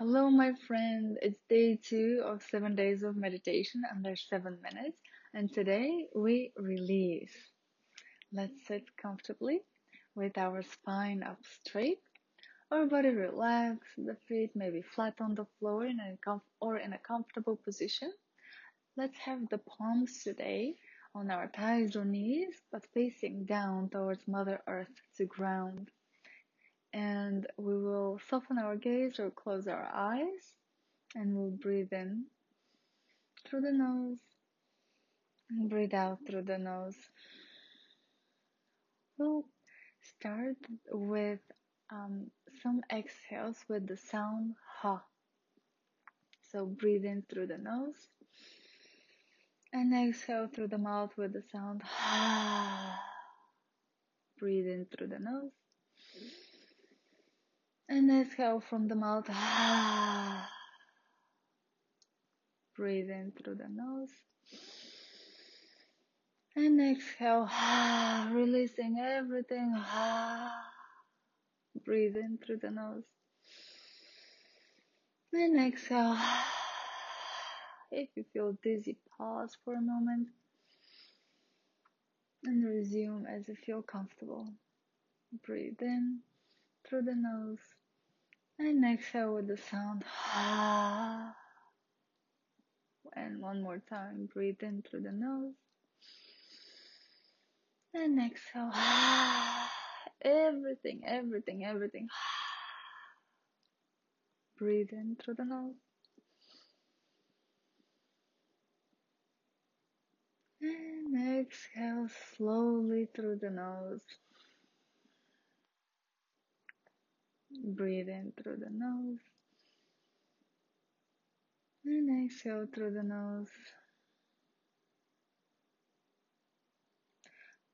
Hello, my friend. It's day two of seven days of meditation under seven minutes, and today we release. Let's sit comfortably with our spine up straight, our body relaxed, the feet may be flat on the floor in a comf- or in a comfortable position. Let's have the palms today on our thighs or knees, but facing down towards Mother Earth to ground and we will soften our gaze or close our eyes and we'll breathe in through the nose and breathe out through the nose. We'll start with um, some exhales with the sound ha. So breathe in through the nose and exhale through the mouth with the sound ha. Breathe in through the nose and exhale from the mouth. Breathe in through the nose. And exhale, releasing everything. Breathe in through the nose. And exhale. If you feel dizzy, pause for a moment and resume as you feel comfortable. Breathe in through the nose and exhale with the sound ha. And one more time, breathe in through the nose and exhale. Everything, everything, everything. Breathe in through the nose. And exhale slowly through the nose. Breathe in through the nose. And exhale through the nose.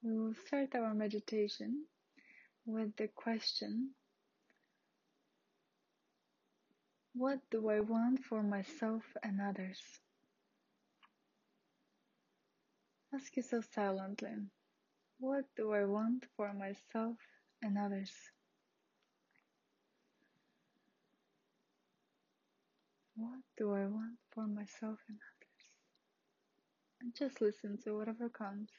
We will start our meditation with the question What do I want for myself and others? Ask yourself silently What do I want for myself and others? What do I want for myself and others? And just listen to whatever comes.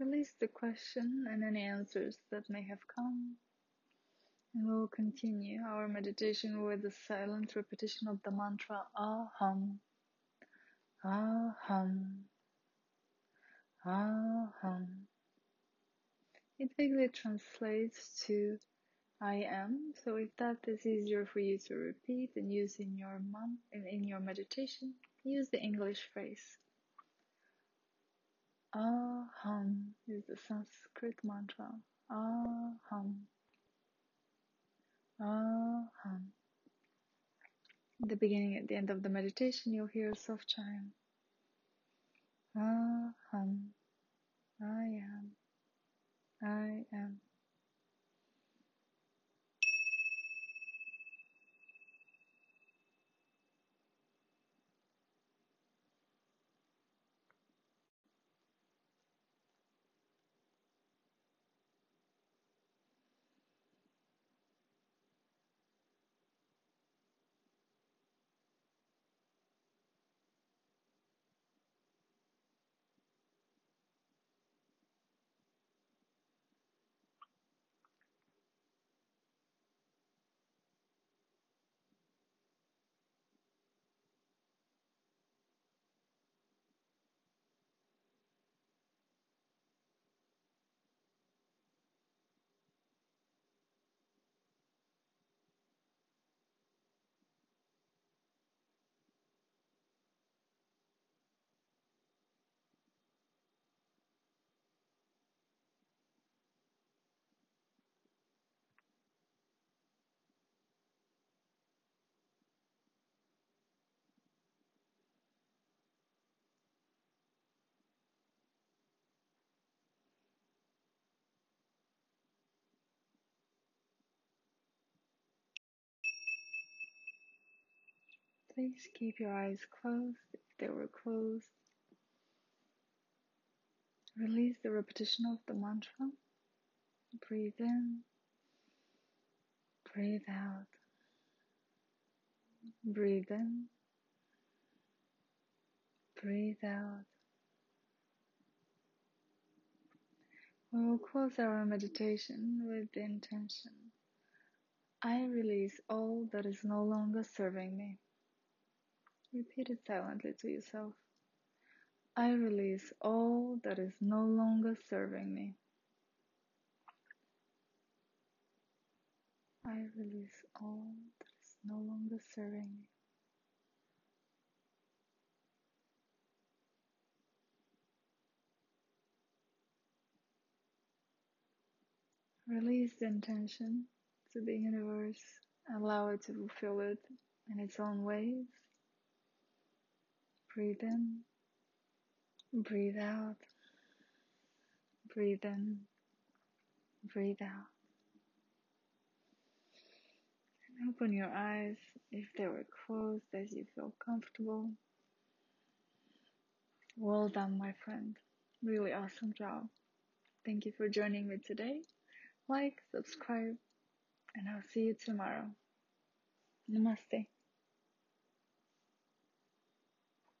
Release the question and any answers that may have come. And we will continue our meditation with the silent repetition of the mantra Aham. Aham. Aham. It basically translates to I am. So if that is easier for you to repeat and use in your man, in, in your meditation, use the English phrase. Aham is the Sanskrit mantra. Aham. Aham. At the beginning at the end of the meditation, you'll hear a soft chime. Aham. I am. I am. Please keep your eyes closed if they were closed. Release the repetition of the mantra. Breathe in, breathe out. Breathe in, breathe out. We will close our meditation with the intention I release all that is no longer serving me. Repeat it silently to yourself. I release all that is no longer serving me. I release all that is no longer serving me. Release the intention to the universe. Allow it to fulfill it in its own ways. Breathe in, breathe out, breathe in, breathe out. And open your eyes if they were closed as you feel comfortable. Well done, my friend. Really awesome job. Thank you for joining me today. Like, subscribe, and I'll see you tomorrow. Namaste.